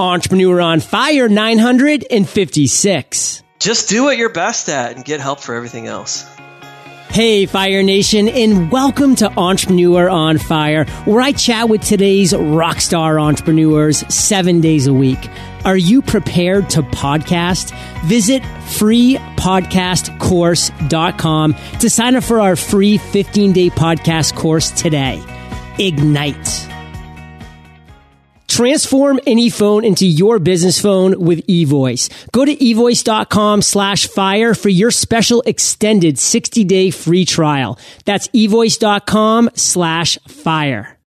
Entrepreneur on Fire 956. Just do what you're best at and get help for everything else. Hey, Fire Nation, and welcome to Entrepreneur on Fire, where I chat with today's rock star entrepreneurs seven days a week. Are you prepared to podcast? Visit freepodcastcourse.com to sign up for our free 15 day podcast course today. Ignite. Transform any phone into your business phone with eVoice. Go to evoice.com slash fire for your special extended 60 day free trial. That's evoice.com slash fire.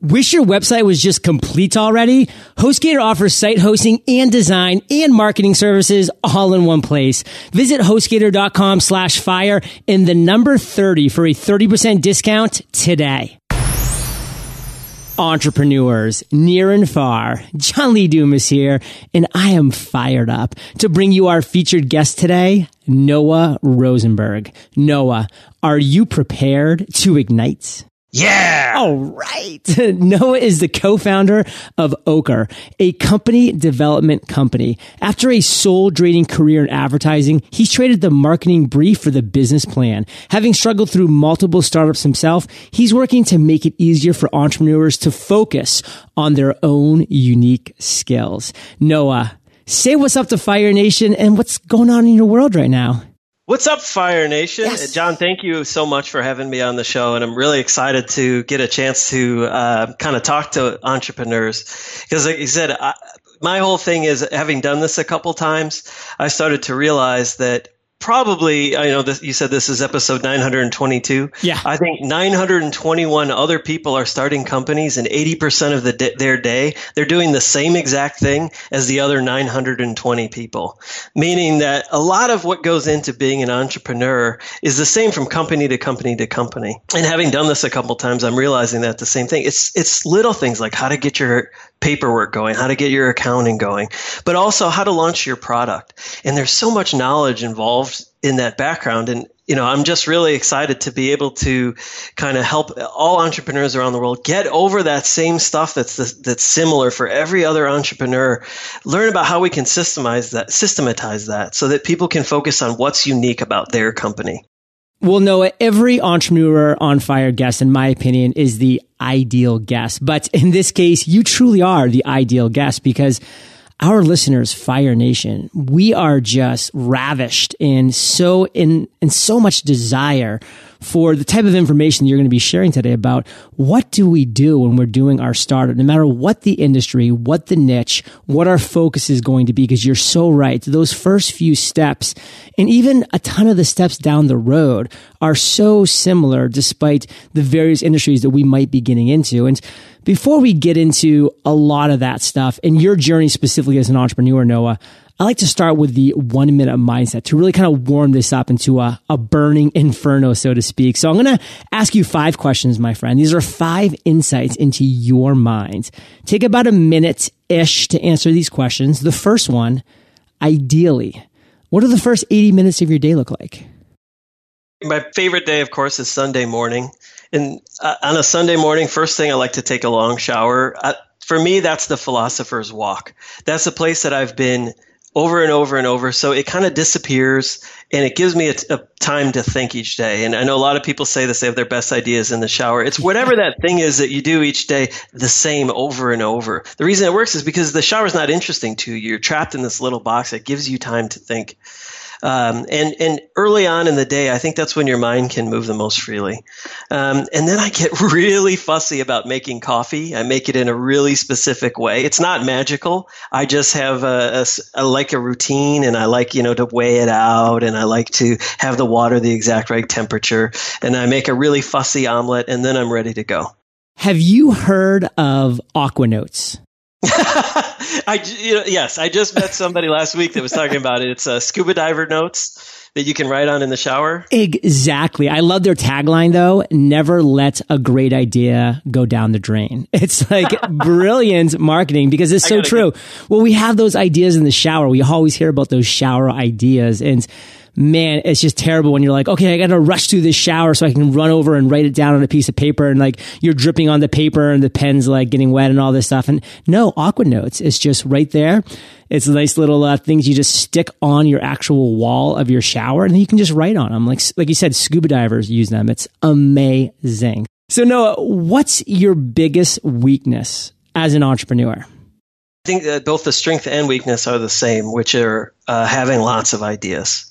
Wish your website was just complete already? HostGator offers site hosting and design and marketing services all in one place. Visit HostGator.com slash fire and the number 30 for a 30% discount today entrepreneurs near and far. John Lee Dumas here, and I am fired up to bring you our featured guest today, Noah Rosenberg. Noah, are you prepared to ignite? Yeah. All right. Noah is the co-founder of Ochre, a company development company. After a soul draining career in advertising, he's traded the marketing brief for the business plan. Having struggled through multiple startups himself, he's working to make it easier for entrepreneurs to focus on their own unique skills. Noah, say what's up to Fire Nation and what's going on in your world right now. What's up, Fire Nation? Yes. John, thank you so much for having me on the show. And I'm really excited to get a chance to uh, kind of talk to entrepreneurs. Because, like you said, I, my whole thing is having done this a couple times, I started to realize that probably I know this, you said this is episode 922. Yeah. I think 921 other people are starting companies and 80% of the their day they're doing the same exact thing as the other 920 people. Meaning that a lot of what goes into being an entrepreneur is the same from company to company to company. And having done this a couple times I'm realizing that the same thing. It's it's little things like how to get your paperwork going, how to get your accounting going, but also how to launch your product. And there's so much knowledge involved in that background. And, you know, I'm just really excited to be able to kind of help all entrepreneurs around the world get over that same stuff that's, that's similar for every other entrepreneur. Learn about how we can systemize that, systematize that so that people can focus on what's unique about their company. Well, Noah, every entrepreneur on fire guest, in my opinion, is the ideal guest. But in this case, you truly are the ideal guest because our listeners, Fire Nation, we are just ravished in so in, in so much desire for the type of information you're going to be sharing today about what do we do when we're doing our startup, no matter what the industry, what the niche, what our focus is going to be, because you're so right. Those first few steps and even a ton of the steps down the road are so similar despite the various industries that we might be getting into. And before we get into a lot of that stuff and your journey specifically as an entrepreneur, Noah, I like to start with the one minute mindset to really kind of warm this up into a, a burning inferno, so to speak. So I'm going to ask you five questions, my friend. These are five insights into your mind. Take about a minute ish to answer these questions. The first one, ideally, what do the first 80 minutes of your day look like? My favorite day, of course, is Sunday morning. And uh, on a Sunday morning, first thing I like to take a long shower. Uh, for me, that's the philosopher's walk. That's a place that I've been over and over and over. So it kind of disappears and it gives me a, a, time to think each day. And I know a lot of people say this, they have their best ideas in the shower. It's whatever that thing is that you do each day, the same over and over. The reason it works is because the shower is not interesting to you. You're trapped in this little box that gives you time to think. Um, and and early on in the day, I think that's when your mind can move the most freely. Um, and then I get really fussy about making coffee. I make it in a really specific way. It's not magical. I just have a, a, a like a routine, and I like you know to weigh it out, and I like to have the water the exact right temperature, and I make a really fussy omelet, and then I'm ready to go. Have you heard of Aquanotes? I you know, yes, I just met somebody last week that was talking about it. It's uh, scuba diver notes that you can write on in the shower. Exactly. I love their tagline though. Never let a great idea go down the drain. It's like brilliant marketing because it's so true. Well, we have those ideas in the shower. We always hear about those shower ideas and man, it's just terrible when you're like, okay, I got to rush through this shower so I can run over and write it down on a piece of paper. And like you're dripping on the paper and the pen's like getting wet and all this stuff. And no, Aqua Notes is just right there. It's nice little uh, things you just stick on your actual wall of your shower and you can just write on them. Like, like you said, scuba divers use them. It's amazing. So Noah, what's your biggest weakness as an entrepreneur? I think that both the strength and weakness are the same, which are uh, having lots of ideas.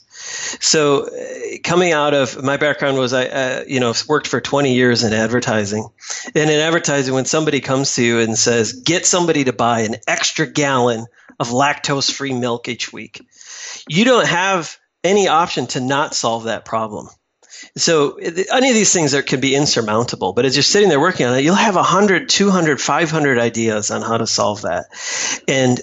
So, uh, coming out of my background was I, uh, you know, worked for 20 years in advertising. And in advertising, when somebody comes to you and says, "Get somebody to buy an extra gallon of lactose-free milk each week," you don't have any option to not solve that problem. So any of these things are, can be insurmountable, but as you're sitting there working on it, you'll have 100, 200, 500 ideas on how to solve that. And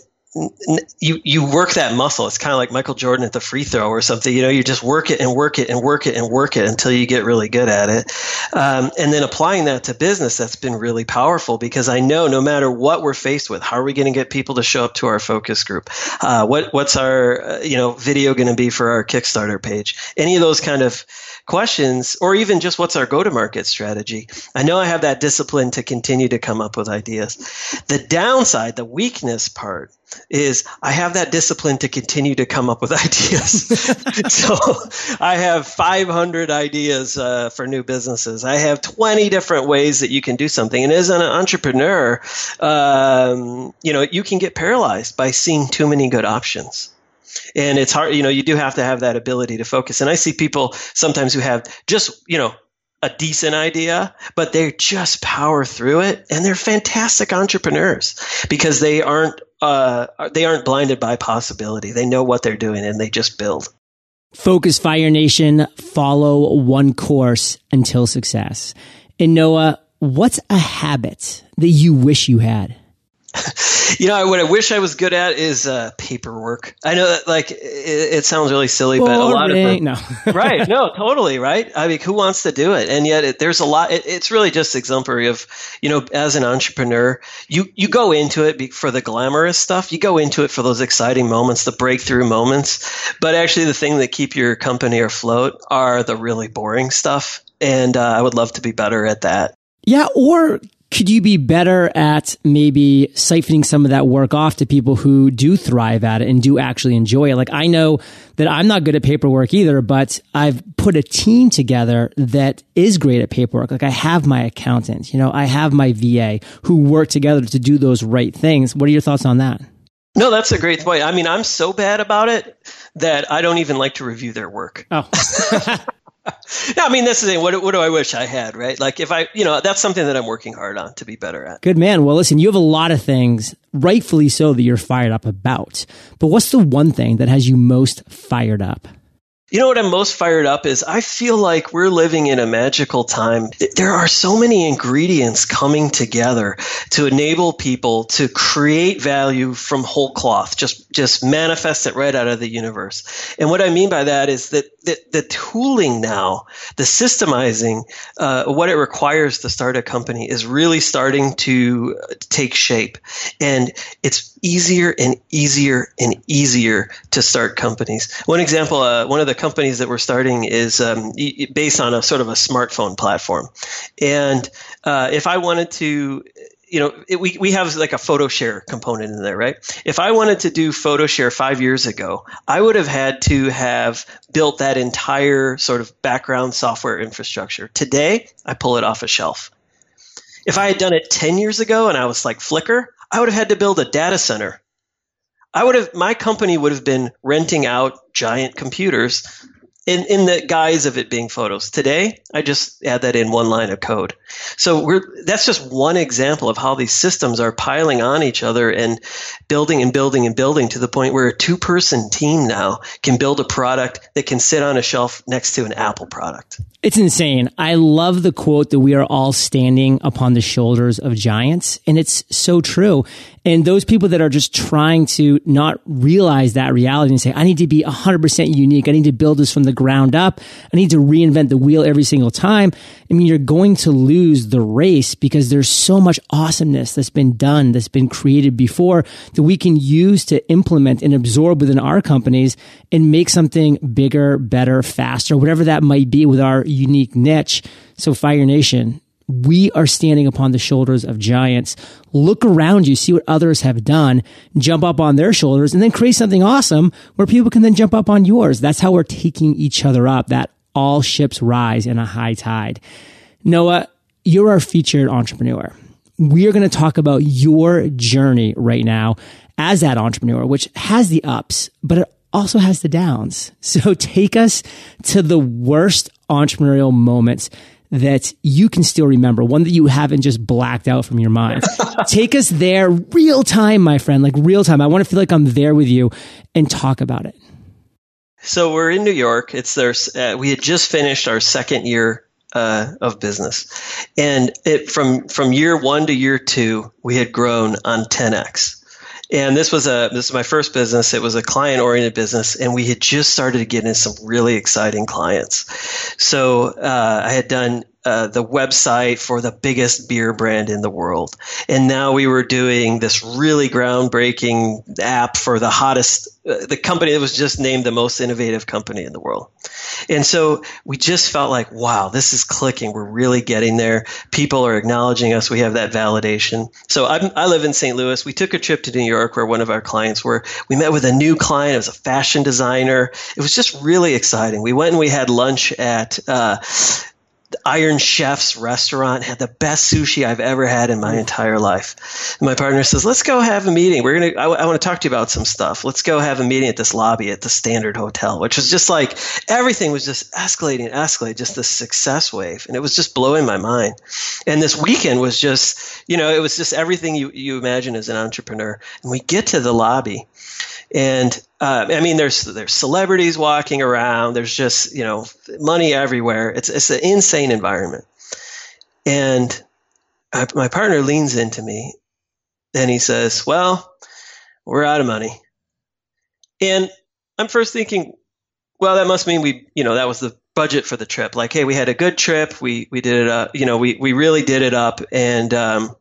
you you work that muscle. It's kind of like Michael Jordan at the free throw or something. You know, you just work it and work it and work it and work it until you get really good at it. Um, and then applying that to business, that's been really powerful because I know no matter what we're faced with, how are we going to get people to show up to our focus group? Uh, what what's our uh, you know video going to be for our Kickstarter page? Any of those kind of questions, or even just what's our go to market strategy. I know I have that discipline to continue to come up with ideas. The downside, the weakness part, is I have that discipline to continue to come up with ideas. so I have 500 ideas uh, for new businesses. I have 20 different ways that you can do something. And as an entrepreneur, um, you know, you can get paralyzed by seeing too many good options and it's hard you know you do have to have that ability to focus and i see people sometimes who have just you know a decent idea but they just power through it and they're fantastic entrepreneurs because they aren't uh, they aren't blinded by possibility. They know what they're doing and they just build. Focus fire nation follow one course until success. And noah what's a habit that you wish you had you know, what I wish I was good at is uh, paperwork. I know that, like, it, it sounds really silly, Boring. but a lot of them, no, right? No, totally, right? I mean, who wants to do it? And yet, it, there's a lot. It, it's really just exemplary of, you know, as an entrepreneur, you you go into it for the glamorous stuff. You go into it for those exciting moments, the breakthrough moments. But actually, the thing that keep your company afloat are the really boring stuff. And uh, I would love to be better at that. Yeah, or could you be better at maybe siphoning some of that work off to people who do thrive at it and do actually enjoy it? Like I know that I'm not good at paperwork either, but I've put a team together that is great at paperwork. Like I have my accountant, you know, I have my VA who work together to do those right things. What are your thoughts on that? No, that's a great point. I mean, I'm so bad about it that I don't even like to review their work. Oh. I mean, this is the what, what do I wish I had, right? Like if I, you know, that's something that I'm working hard on to be better at. Good man. Well, listen, you have a lot of things, rightfully so, that you're fired up about. But what's the one thing that has you most fired up? You know what I'm most fired up is I feel like we're living in a magical time. There are so many ingredients coming together to enable people to create value from whole cloth, just just manifest it right out of the universe. And what I mean by that is that the, the tooling now, the systemizing, uh, what it requires to start a company is really starting to take shape. And it's easier and easier and easier to start companies. One example, uh, one of the companies that we're starting is um, based on a sort of a smartphone platform. And uh, if I wanted to you know, it, we, we have like a photo share component in there, right? If I wanted to do photo share five years ago, I would have had to have built that entire sort of background software infrastructure. Today, I pull it off a shelf. If I had done it 10 years ago and I was like Flickr, I would have had to build a data center. I would have, my company would have been renting out giant computers in, in the guise of it being photos. Today, I just add that in one line of code. So we're, that's just one example of how these systems are piling on each other and building and building and building to the point where a two person team now can build a product that can sit on a shelf next to an Apple product. It's insane. I love the quote that we are all standing upon the shoulders of giants. And it's so true. And those people that are just trying to not realize that reality and say, I need to be 100% unique. I need to build this from the ground up. I need to reinvent the wheel every single time. I mean, you're going to lose the race because there's so much awesomeness that's been done, that's been created before that we can use to implement and absorb within our companies and make something bigger, better, faster, whatever that might be with our unique niche. So Fire Nation, we are standing upon the shoulders of giants. Look around you, see what others have done, jump up on their shoulders, and then create something awesome where people can then jump up on yours. That's how we're taking each other up, that all ships rise in a high tide. Noah, you're our featured entrepreneur. We are going to talk about your journey right now as that entrepreneur, which has the ups, but it also has the downs. So take us to the worst entrepreneurial moments that you can still remember, one that you haven't just blacked out from your mind. Take us there real time, my friend, like real time. I want to feel like I'm there with you and talk about it. So we're in New York. It's their, uh, we had just finished our second year uh, of business, and it from from year one to year two, we had grown on 10x. And this was a this is my first business. It was a client oriented business, and we had just started to get in some really exciting clients. So uh, I had done uh, the website for the biggest beer brand in the world. And now we were doing this really groundbreaking app for the hottest, uh, the company that was just named the most innovative company in the world. And so we just felt like, wow, this is clicking. We're really getting there. People are acknowledging us. We have that validation. So I'm, i live in St. Louis. We took a trip to New York where one of our clients were. We met with a new client. It was a fashion designer. It was just really exciting. We went and we had lunch at, uh, Iron Chef's restaurant had the best sushi I've ever had in my entire life. And my partner says, "Let's go have a meeting. We're gonna. I, I want to talk to you about some stuff. Let's go have a meeting at this lobby at the Standard Hotel, which was just like everything was just escalating, escalating, just the success wave, and it was just blowing my mind. And this weekend was just, you know, it was just everything you you imagine as an entrepreneur. And we get to the lobby, and uh, I mean, there's there's celebrities walking around. There's just you know money everywhere. It's it's an insane environment. And I, my partner leans into me, and he says, "Well, we're out of money." And I'm first thinking, well, that must mean we, you know, that was the budget for the trip. Like, hey, we had a good trip. We we did it up. You know, we we really did it up, and um,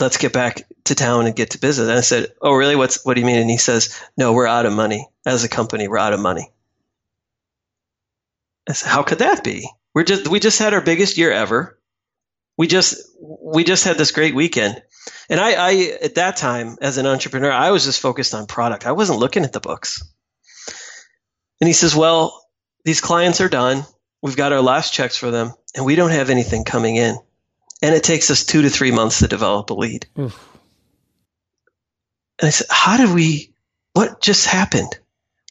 let's get back to town and get to business. And I said, oh, really? What's, what do you mean? And he says, no, we're out of money. As a company, we're out of money. I said, how could that be? We're just, we just had our biggest year ever. We just, we just had this great weekend. And I, I, at that time, as an entrepreneur, I was just focused on product. I wasn't looking at the books. And he says, well, these clients are done. We've got our last checks for them and we don't have anything coming in and it takes us two to three months to develop a lead. Oof. And I said, how did we, what just happened?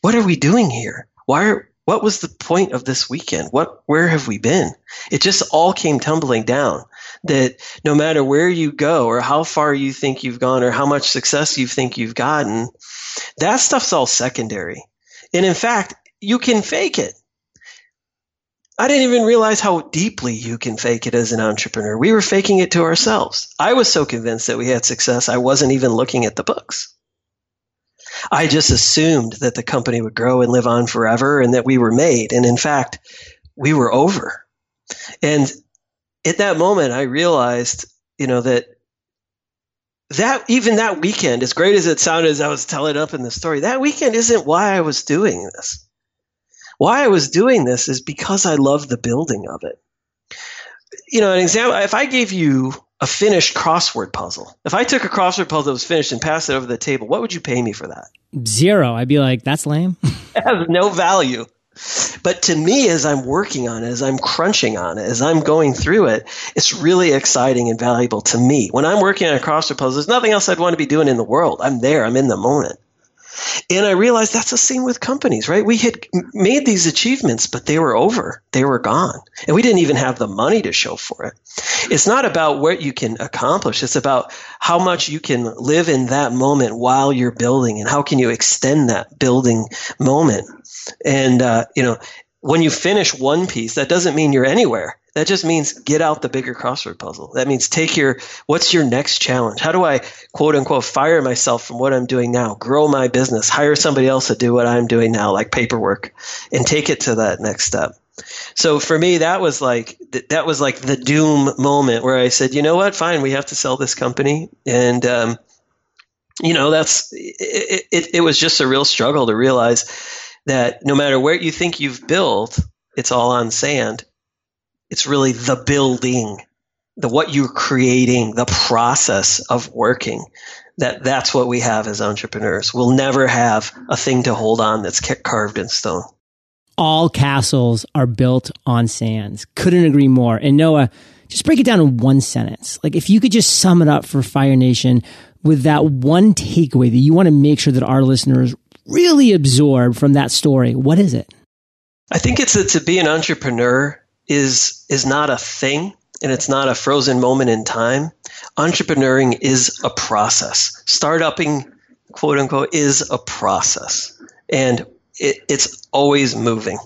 What are we doing here? Why are, what was the point of this weekend? What, where have we been? It just all came tumbling down that no matter where you go or how far you think you've gone or how much success you think you've gotten, that stuff's all secondary. And in fact, you can fake it. I didn't even realize how deeply you can fake it as an entrepreneur. We were faking it to ourselves. I was so convinced that we had success, I wasn't even looking at the books. I just assumed that the company would grow and live on forever and that we were made. And in fact, we were over. And at that moment, I realized, you know, that that even that weekend, as great as it sounded as I was telling up in the story, that weekend isn't why I was doing this. Why I was doing this is because I love the building of it. You know, an example, if I gave you a finished crossword puzzle, if I took a crossword puzzle that was finished and passed it over the table, what would you pay me for that? Zero. I'd be like, that's lame. it has no value. But to me, as I'm working on it, as I'm crunching on it, as I'm going through it, it's really exciting and valuable to me. When I'm working on a crossword puzzle, there's nothing else I'd want to be doing in the world. I'm there. I'm in the moment. And I realized that's the same with companies, right? We had made these achievements, but they were over. They were gone. And we didn't even have the money to show for it. It's not about what you can accomplish. It's about how much you can live in that moment while you're building and how can you extend that building moment. And, uh, you know, when you finish one piece, that doesn't mean you're anywhere. That just means get out the bigger crossword puzzle. That means take your, what's your next challenge? How do I quote unquote fire myself from what I'm doing now, grow my business, hire somebody else to do what I'm doing now, like paperwork, and take it to that next step. So for me, that was like that was like the doom moment where I said, you know what, fine, we have to sell this company, and um, you know that's it, it, it was just a real struggle to realize that no matter where you think you've built, it's all on sand. It's really the building, the what you're creating, the process of working. That that's what we have as entrepreneurs. We'll never have a thing to hold on that's carved in stone. All castles are built on sands. Couldn't agree more. And Noah, just break it down in one sentence. Like if you could just sum it up for Fire Nation with that one takeaway that you want to make sure that our listeners really absorb from that story, what is it? I think it's that to be an entrepreneur is is not a thing and it's not a frozen moment in time. Entrepreneuring is a process. Startuping, quote unquote, is a process. And it, it's always moving.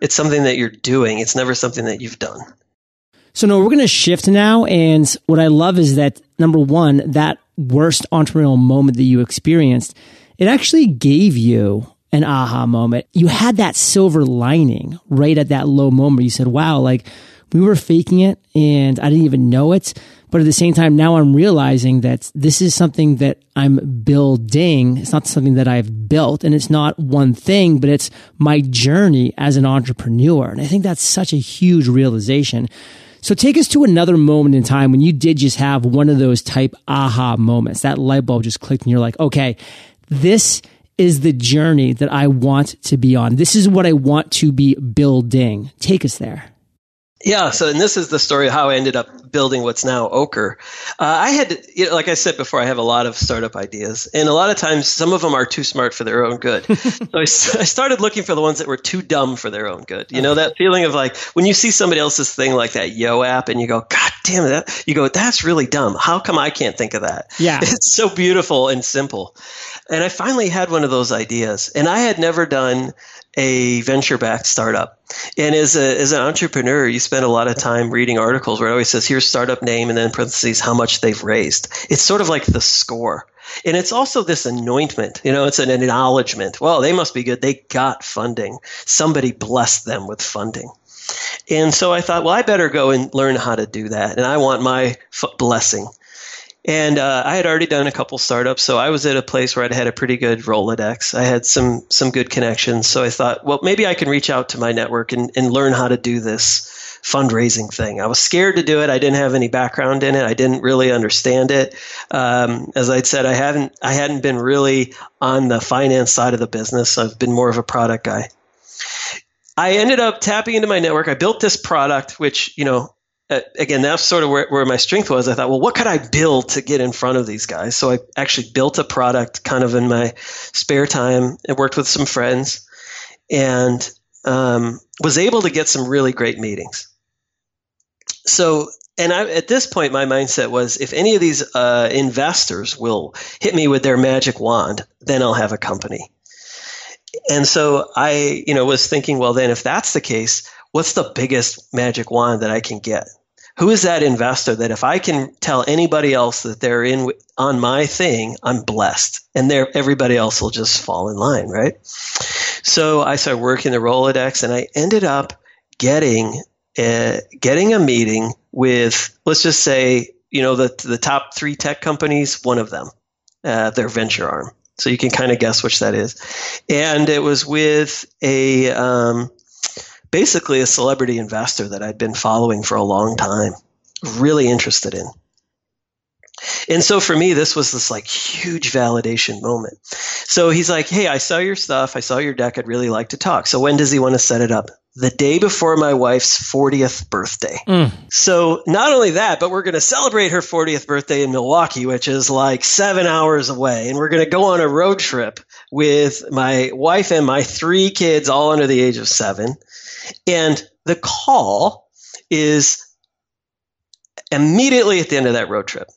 It's something that you're doing. It's never something that you've done. So Noah, we're going to shift now. And what I love is that number one, that worst entrepreneurial moment that you experienced, it actually gave you an aha moment. You had that silver lining right at that low moment. You said, wow, like we were faking it and I didn't even know it. But at the same time, now I'm realizing that this is something that I'm building. It's not something that I've built and it's not one thing, but it's my journey as an entrepreneur. And I think that's such a huge realization. So take us to another moment in time when you did just have one of those type aha moments. That light bulb just clicked and you're like, okay, this is the journey that I want to be on. This is what I want to be building. Take us there. Yeah, so and this is the story of how I ended up building what's now Ochre. Uh, I had, you know, like I said before, I have a lot of startup ideas, and a lot of times some of them are too smart for their own good. so I, I, started looking for the ones that were too dumb for their own good. You know that feeling of like when you see somebody else's thing like that Yo app, and you go, God damn it, that, you go, that's really dumb. How come I can't think of that? Yeah, it's so beautiful and simple. And I finally had one of those ideas, and I had never done a venture backed startup. And as, a, as an entrepreneur, you spend a lot of time reading articles where it always says, here's startup name, and then parentheses, how much they've raised. It's sort of like the score. And it's also this anointment, you know, it's an acknowledgement. Well, they must be good. They got funding. Somebody blessed them with funding. And so I thought, well, I better go and learn how to do that. And I want my f- blessing. And uh, I had already done a couple startups, so I was at a place where I'd had a pretty good Rolodex. I had some some good connections, so I thought, well, maybe I can reach out to my network and, and learn how to do this fundraising thing. I was scared to do it. I didn't have any background in it. I didn't really understand it. Um, as I'd said, I haven't I hadn't been really on the finance side of the business. I've been more of a product guy. I ended up tapping into my network. I built this product, which you know uh, again, that's sort of where, where my strength was. I thought, well, what could I build to get in front of these guys? So I actually built a product kind of in my spare time and worked with some friends and um, was able to get some really great meetings. So, and I, at this point, my mindset was if any of these uh, investors will hit me with their magic wand, then I'll have a company. And so I, you know, was thinking, well, then if that's the case, what's the biggest magic wand that I can get? Who is that investor that if I can tell anybody else that they're in on my thing, I'm blessed, and there everybody else will just fall in line, right? So I started working the Rolodex, and I ended up getting a, getting a meeting with let's just say you know the the top three tech companies, one of them, uh, their venture arm. So you can kind of guess which that is, and it was with a um, basically a celebrity investor that I'd been following for a long time, really interested in. And so for me, this was this like huge validation moment. So he's like, Hey, I saw your stuff. I saw your deck. I'd really like to talk. So when does he want to set it up? The day before my wife's 40th birthday. Mm. So not only that, but we're going to celebrate her 40th birthday in Milwaukee, which is like seven hours away. And we're going to go on a road trip with my wife and my three kids, all under the age of seven. And the call is immediately at the end of that road trip.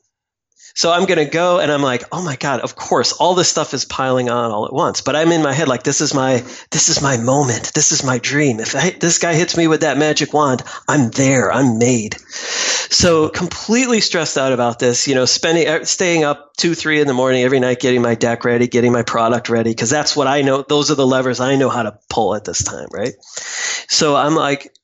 So I'm going to go and I'm like, oh my God, of course, all this stuff is piling on all at once. But I'm in my head like, this is my, this is my moment. This is my dream. If I, this guy hits me with that magic wand, I'm there. I'm made. So completely stressed out about this, you know, spending, uh, staying up two, three in the morning every night, getting my deck ready, getting my product ready. Cause that's what I know. Those are the levers I know how to pull at this time. Right. So I'm like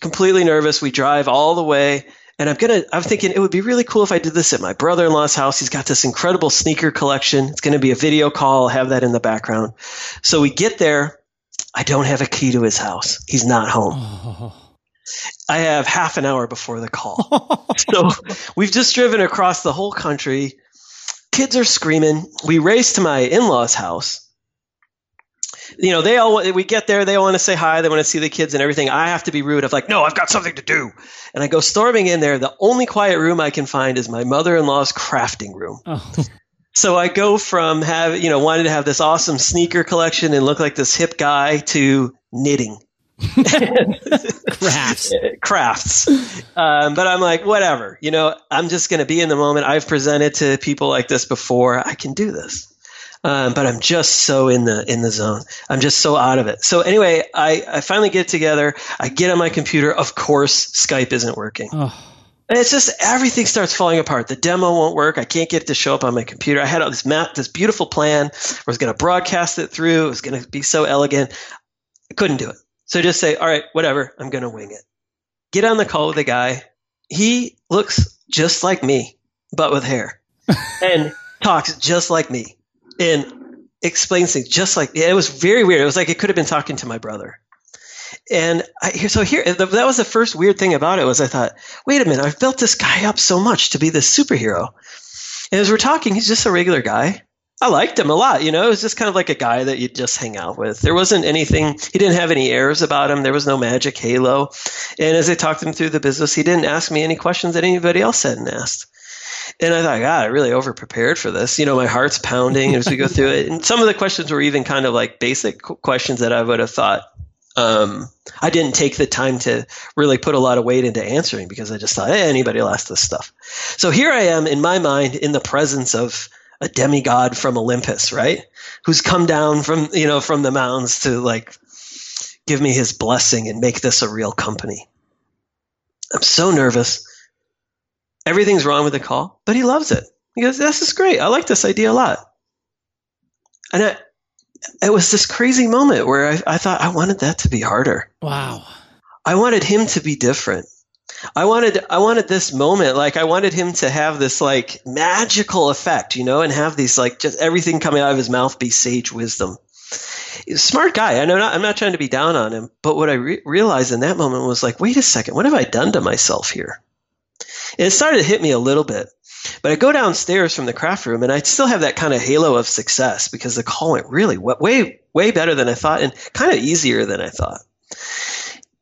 completely nervous. We drive all the way and I'm gonna, I'm thinking it would be really cool if I did this at my brother in law's house. He's got this incredible sneaker collection. It's going to be a video call. I'll have that in the background. So we get there. I don't have a key to his house. He's not home. Oh. I have half an hour before the call. so we've just driven across the whole country. Kids are screaming. We race to my in law's house you know, they all we get there, they all want to say hi, they want to see the kids and everything. I have to be rude. I'm like, no, I've got something to do, and I go storming in there. The only quiet room I can find is my mother-in-law's crafting room. Oh. So I go from have you know wanting to have this awesome sneaker collection and look like this hip guy to knitting. crafts crafts um, but i'm like whatever you know i'm just going to be in the moment i've presented to people like this before i can do this um, but I'm just so in the in the zone. I'm just so out of it. So anyway, I, I finally get together. I get on my computer. Of course, Skype isn't working. Oh. And it's just everything starts falling apart. The demo won't work. I can't get it to show up on my computer. I had this map, this beautiful plan. I was going to broadcast it through. It was going to be so elegant. I couldn't do it. So just say, all right, whatever. I'm going to wing it. Get on the call with the guy. He looks just like me, but with hair, and talks just like me and explains things just like it was very weird. It was like it could have been talking to my brother. And I, so here, that was the first weird thing about it was I thought, wait a minute, I've built this guy up so much to be this superhero. And as we're talking, he's just a regular guy. I liked him a lot. You know, it was just kind of like a guy that you'd just hang out with. There wasn't anything, he didn't have any airs about him. There was no magic halo. And as I talked him through the business, he didn't ask me any questions that anybody else hadn't asked. And I thought, God, I really over prepared for this. You know, my heart's pounding as we go through it. And some of the questions were even kind of like basic questions that I would have thought um, I didn't take the time to really put a lot of weight into answering because I just thought, hey, anybody will ask this stuff. So here I am in my mind in the presence of a demigod from Olympus, right? Who's come down from, you know, from the mountains to like give me his blessing and make this a real company. I'm so nervous everything's wrong with the call, but he loves it. He goes, "This is great. I like this idea a lot." And it, it was this crazy moment where I, I thought I wanted that to be harder. Wow. I wanted him to be different. I wanted I wanted this moment like I wanted him to have this like magical effect, you know, and have these like just everything coming out of his mouth be sage wisdom. He's a smart guy. I know not, I'm not trying to be down on him, but what I re- realized in that moment was like, wait a second, what have I done to myself here? And it started to hit me a little bit. But I go downstairs from the craft room and I still have that kind of halo of success because the call went really way, way better than I thought and kind of easier than I thought.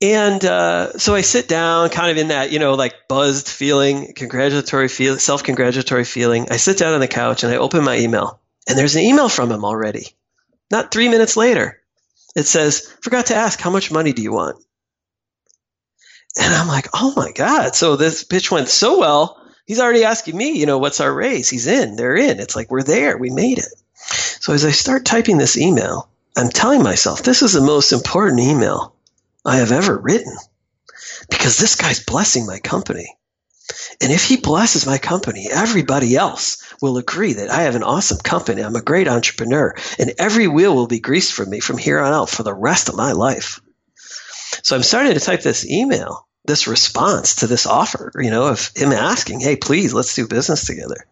And uh, so I sit down, kind of in that, you know, like buzzed feeling, congratulatory feel, self congratulatory feeling. I sit down on the couch and I open my email, and there's an email from him already. Not three minutes later, it says, "Forgot to ask, how much money do you want?" And I'm like, oh my God. So this pitch went so well. He's already asking me, you know, what's our race? He's in, they're in. It's like, we're there. We made it. So as I start typing this email, I'm telling myself, this is the most important email I have ever written because this guy's blessing my company. And if he blesses my company, everybody else will agree that I have an awesome company. I'm a great entrepreneur and every wheel will be greased for me from here on out for the rest of my life. So I'm starting to type this email this response to this offer, you know, of him asking, Hey, please, let's do business together.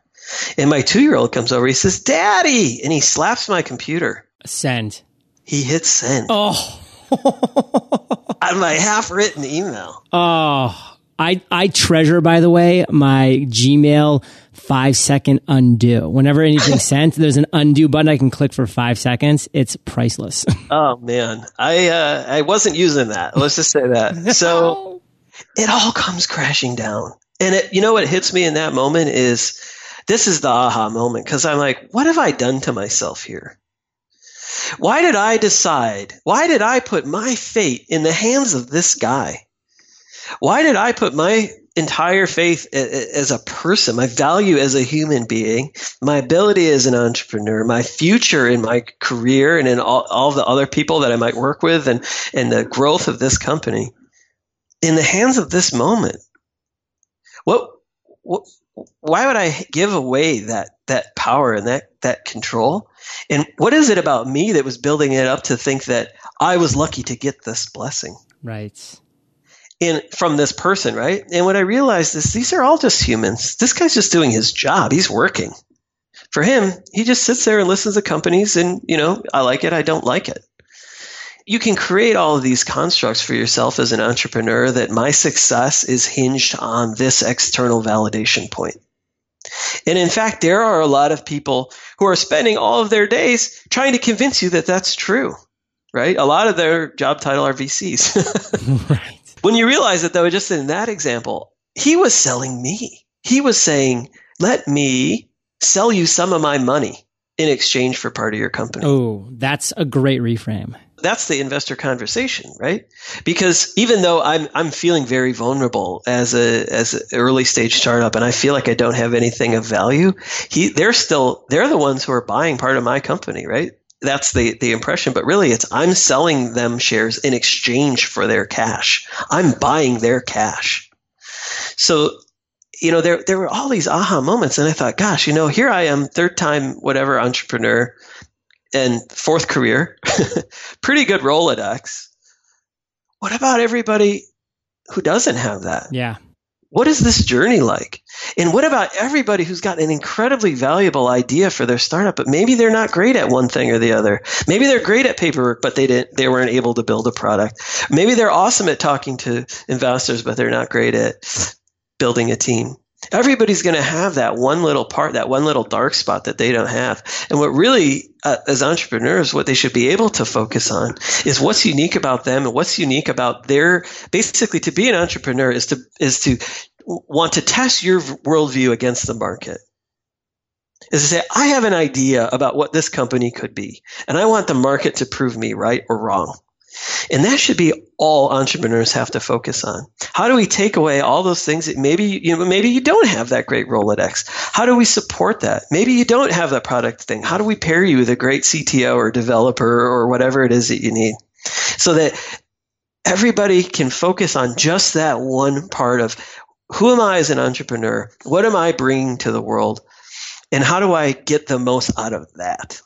And my two year old comes over, he says, Daddy, and he slaps my computer. Send. He hits send. Oh. on my half written email. Oh. I, I treasure, by the way, my Gmail five second undo. Whenever anything's sent, there's an undo button I can click for five seconds. It's priceless. oh man, I uh, I wasn't using that. Let's just say that. So it all comes crashing down. And it, you know what hits me in that moment is this is the aha moment because I'm like, what have I done to myself here? Why did I decide? Why did I put my fate in the hands of this guy? Why did I put my entire faith as a person, my value as a human being, my ability as an entrepreneur, my future in my career and in all, all the other people that I might work with and, and the growth of this company in the hands of this moment. What, what why would I give away that that power and that that control? And what is it about me that was building it up to think that I was lucky to get this blessing? Right in from this person, right? And what I realized is these are all just humans. This guy's just doing his job. He's working. For him, he just sits there and listens to companies and, you know, I like it, I don't like it. You can create all of these constructs for yourself as an entrepreneur that my success is hinged on this external validation point. And in fact, there are a lot of people who are spending all of their days trying to convince you that that's true, right? A lot of their job title are VCs. right. When you realize that, though, just in that example, he was selling me. He was saying, let me sell you some of my money in exchange for part of your company. Oh, that's a great reframe. That's the investor conversation, right? Because even though I'm I'm feeling very vulnerable as a as an early stage startup and I feel like I don't have anything of value, he they're still they're the ones who are buying part of my company, right? That's the, the impression, but really it's I'm selling them shares in exchange for their cash. I'm buying their cash. So, you know, there, there were all these aha moments. And I thought, gosh, you know, here I am, third time, whatever entrepreneur and fourth career, pretty good Rolodex. What about everybody who doesn't have that? Yeah. What is this journey like? And what about everybody who's got an incredibly valuable idea for their startup, but maybe they're not great at one thing or the other. Maybe they're great at paperwork, but they didn't, they weren't able to build a product. Maybe they're awesome at talking to investors, but they're not great at building a team. Everybody's going to have that one little part, that one little dark spot that they don't have. And what really, uh, as entrepreneurs, what they should be able to focus on is what's unique about them and what's unique about their, basically to be an entrepreneur is to, is to want to test your worldview against the market. Is to say, I have an idea about what this company could be, and I want the market to prove me right or wrong. And that should be all entrepreneurs have to focus on. How do we take away all those things that maybe you know maybe you don't have that great Rolodex? How do we support that? Maybe you don't have that product thing. How do we pair you with a great CTO or developer or whatever it is that you need? So that everybody can focus on just that one part of who am I as an entrepreneur? What am I bringing to the world? And how do I get the most out of that?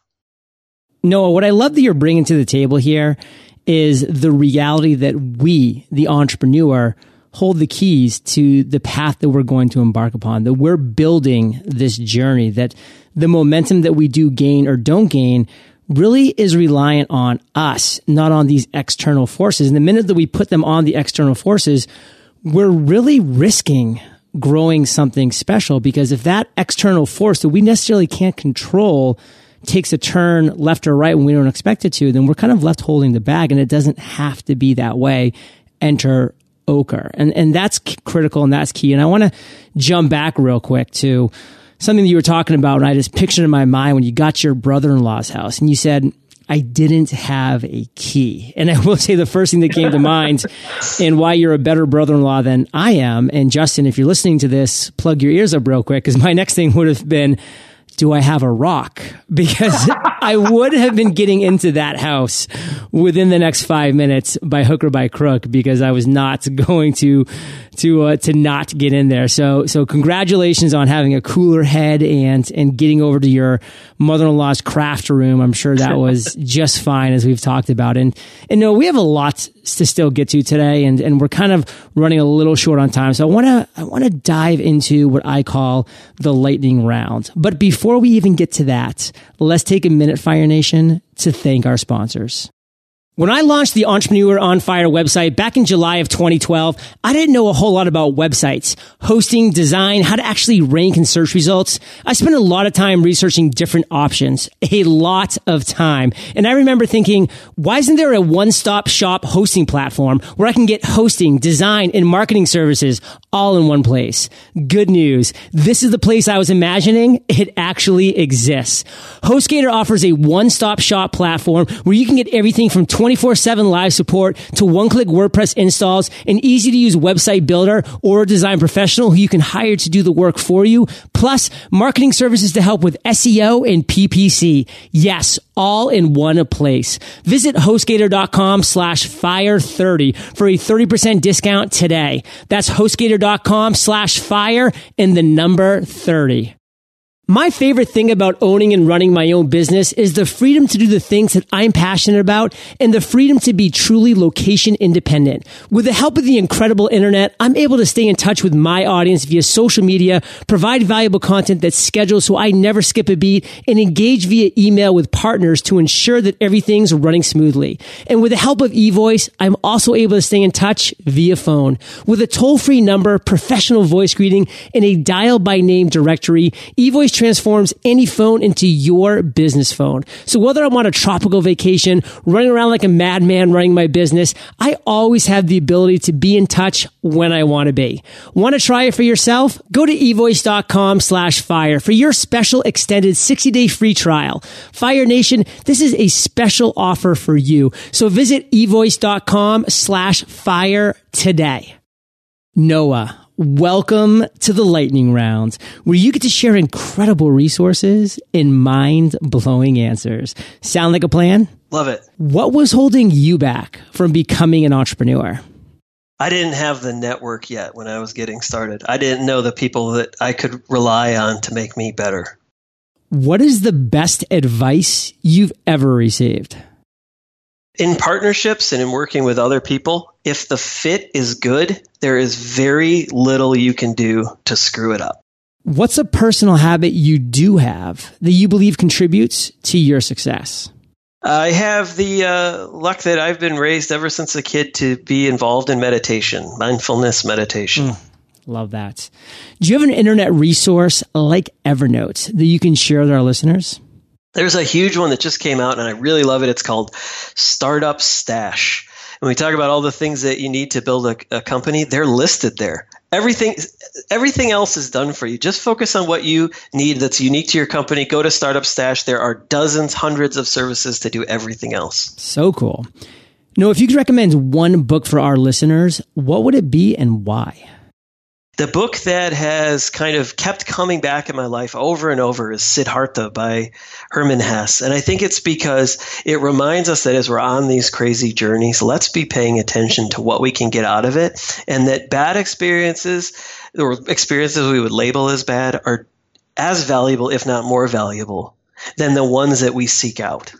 Noah, what I love that you're bringing to the table here is the reality that we, the entrepreneur, hold the keys to the path that we're going to embark upon, that we're building this journey, that the momentum that we do gain or don't gain really is reliant on us, not on these external forces. And the minute that we put them on the external forces, we're really risking growing something special because if that external force that we necessarily can't control takes a turn left or right when we don't expect it to, then we're kind of left holding the bag and it doesn't have to be that way. Enter ochre. And, and that's critical and that's key. And I want to jump back real quick to something that you were talking about. And I just pictured in my mind when you got to your brother-in-law's house and you said, I didn't have a key. And I will say the first thing that came to mind and why you're a better brother-in-law than I am. And Justin, if you're listening to this, plug your ears up real quick because my next thing would have been, do I have a rock? Because I would have been getting into that house within the next five minutes by hook or by crook because I was not going to to uh, to not get in there. So so congratulations on having a cooler head and and getting over to your mother-in-law's craft room. I'm sure that was just fine as we've talked about. And and Noah, we have a lot to still get to today, and and we're kind of running a little short on time. So I want to I want to dive into what I call the lightning round. But before we even get to that, let's take a minute, Fire Nation, to thank our sponsors. When I launched the Entrepreneur on Fire website back in July of 2012, I didn't know a whole lot about websites, hosting, design, how to actually rank in search results. I spent a lot of time researching different options, a lot of time. And I remember thinking, why isn't there a one-stop shop hosting platform where I can get hosting, design, and marketing services all in one place? Good news. This is the place I was imagining. It actually exists. HostGator offers a one-stop shop platform where you can get everything from 20 24 7 live support to one click WordPress installs, an easy to use website builder or design professional who you can hire to do the work for you, plus marketing services to help with SEO and PPC. Yes, all in one place. Visit hostgator.com slash fire 30 for a 30% discount today. That's hostgator.com slash fire and the number 30. My favorite thing about owning and running my own business is the freedom to do the things that I'm passionate about and the freedom to be truly location independent. With the help of the incredible internet, I'm able to stay in touch with my audience via social media, provide valuable content that's scheduled so I never skip a beat, and engage via email with partners to ensure that everything's running smoothly. And with the help of eVoice, I'm also able to stay in touch via phone. With a toll-free number, professional voice greeting, and a dial by name directory, eVoice transforms any phone into your business phone. So whether I'm on a tropical vacation, running around like a madman running my business, I always have the ability to be in touch when I want to be. Want to try it for yourself? Go to evoice.com slash fire for your special extended 60 day free trial. Fire Nation, this is a special offer for you. So visit evoice.com slash fire today. Noah Welcome to the lightning round, where you get to share incredible resources and mind blowing answers. Sound like a plan? Love it. What was holding you back from becoming an entrepreneur? I didn't have the network yet when I was getting started. I didn't know the people that I could rely on to make me better. What is the best advice you've ever received? in partnerships and in working with other people, if the fit is good, there is very little you can do to screw it up. What's a personal habit you do have that you believe contributes to your success? I have the uh, luck that I've been raised ever since a kid to be involved in meditation, mindfulness meditation. Mm, love that. Do you have an internet resource like Evernote that you can share with our listeners? There's a huge one that just came out and I really love it. It's called Startup Stash. And we talk about all the things that you need to build a, a, company, they're listed there. Everything everything else is done for you. Just focus on what you need that's unique to your company. Go to Startup Stash. There are dozens, hundreds of services to do everything else. So cool. Noah, if you could recommend one book for our listeners, what would it be and why? The book that has kind of kept coming back in my life over and over is Siddhartha by Hermann Hesse. And I think it's because it reminds us that as we're on these crazy journeys, let's be paying attention to what we can get out of it. And that bad experiences or experiences we would label as bad are as valuable, if not more valuable, than the ones that we seek out.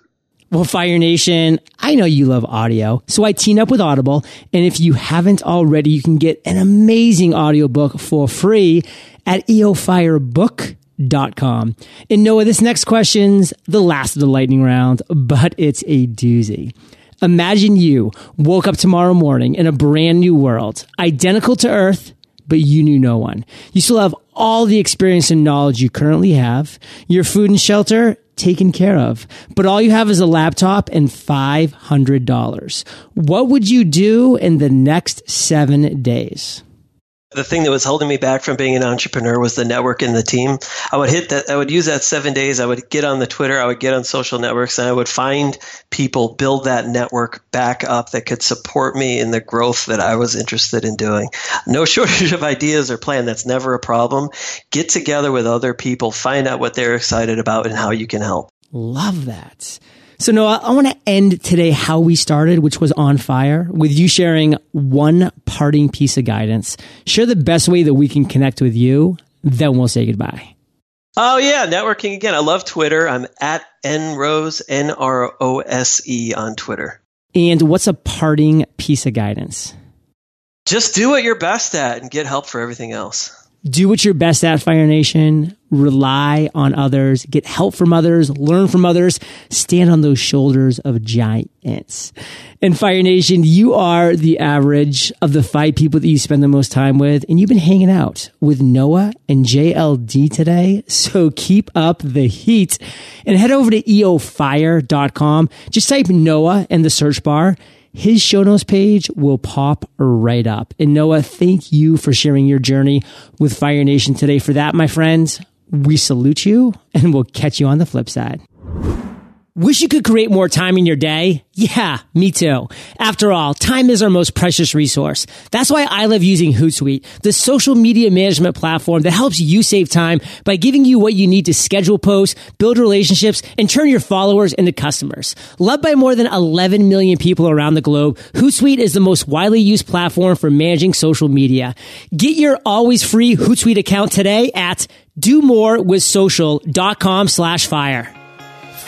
Well, Fire Nation, I know you love audio, so I teamed up with Audible. And if you haven't already, you can get an amazing audiobook for free at eofirebook.com. And Noah, this next question's the last of the lightning round, but it's a doozy. Imagine you woke up tomorrow morning in a brand new world, identical to Earth, but you knew no one. You still have all the experience and knowledge you currently have. Your food and shelter taken care of. But all you have is a laptop and $500. What would you do in the next seven days? The thing that was holding me back from being an entrepreneur was the network and the team. I would hit that, I would use that seven days. I would get on the Twitter, I would get on social networks, and I would find people, build that network back up that could support me in the growth that I was interested in doing. No shortage of ideas or plan. That's never a problem. Get together with other people, find out what they're excited about and how you can help. Love that. So Noah, I want to end today how we started, which was on fire with you sharing one parting piece of guidance. Share the best way that we can connect with you. Then we'll say goodbye. Oh yeah, networking again. I love Twitter. I'm at nrose n r o s e on Twitter. And what's a parting piece of guidance? Just do what you're best at and get help for everything else do what you're best at, Fire Nation. Rely on others, get help from others, learn from others, stand on those shoulders of giants. And Fire Nation, you are the average of the five people that you spend the most time with, and you've been hanging out with Noah and JLD today. So keep up the heat and head over to eofire.com. Just type Noah in the search bar his show notes page will pop right up. And Noah, thank you for sharing your journey with Fire Nation today. For that, my friends, we salute you and we'll catch you on the flip side. Wish you could create more time in your day? Yeah, me too. After all, time is our most precious resource. That's why I love using Hootsuite, the social media management platform that helps you save time by giving you what you need to schedule posts, build relationships, and turn your followers into customers. Loved by more than 11 million people around the globe, Hootsuite is the most widely used platform for managing social media. Get your always free Hootsuite account today at domorewithsocial.com slash fire.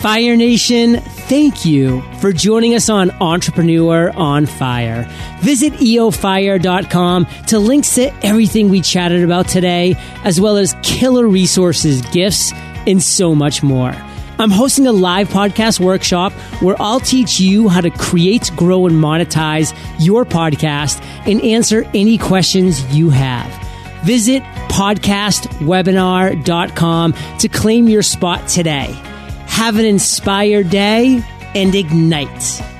Fire Nation, thank you for joining us on Entrepreneur on Fire. Visit eofire.com to links to everything we chatted about today, as well as killer resources, gifts, and so much more. I'm hosting a live podcast workshop where I'll teach you how to create, grow, and monetize your podcast and answer any questions you have. Visit podcastwebinar.com to claim your spot today. Have an inspired day and ignite.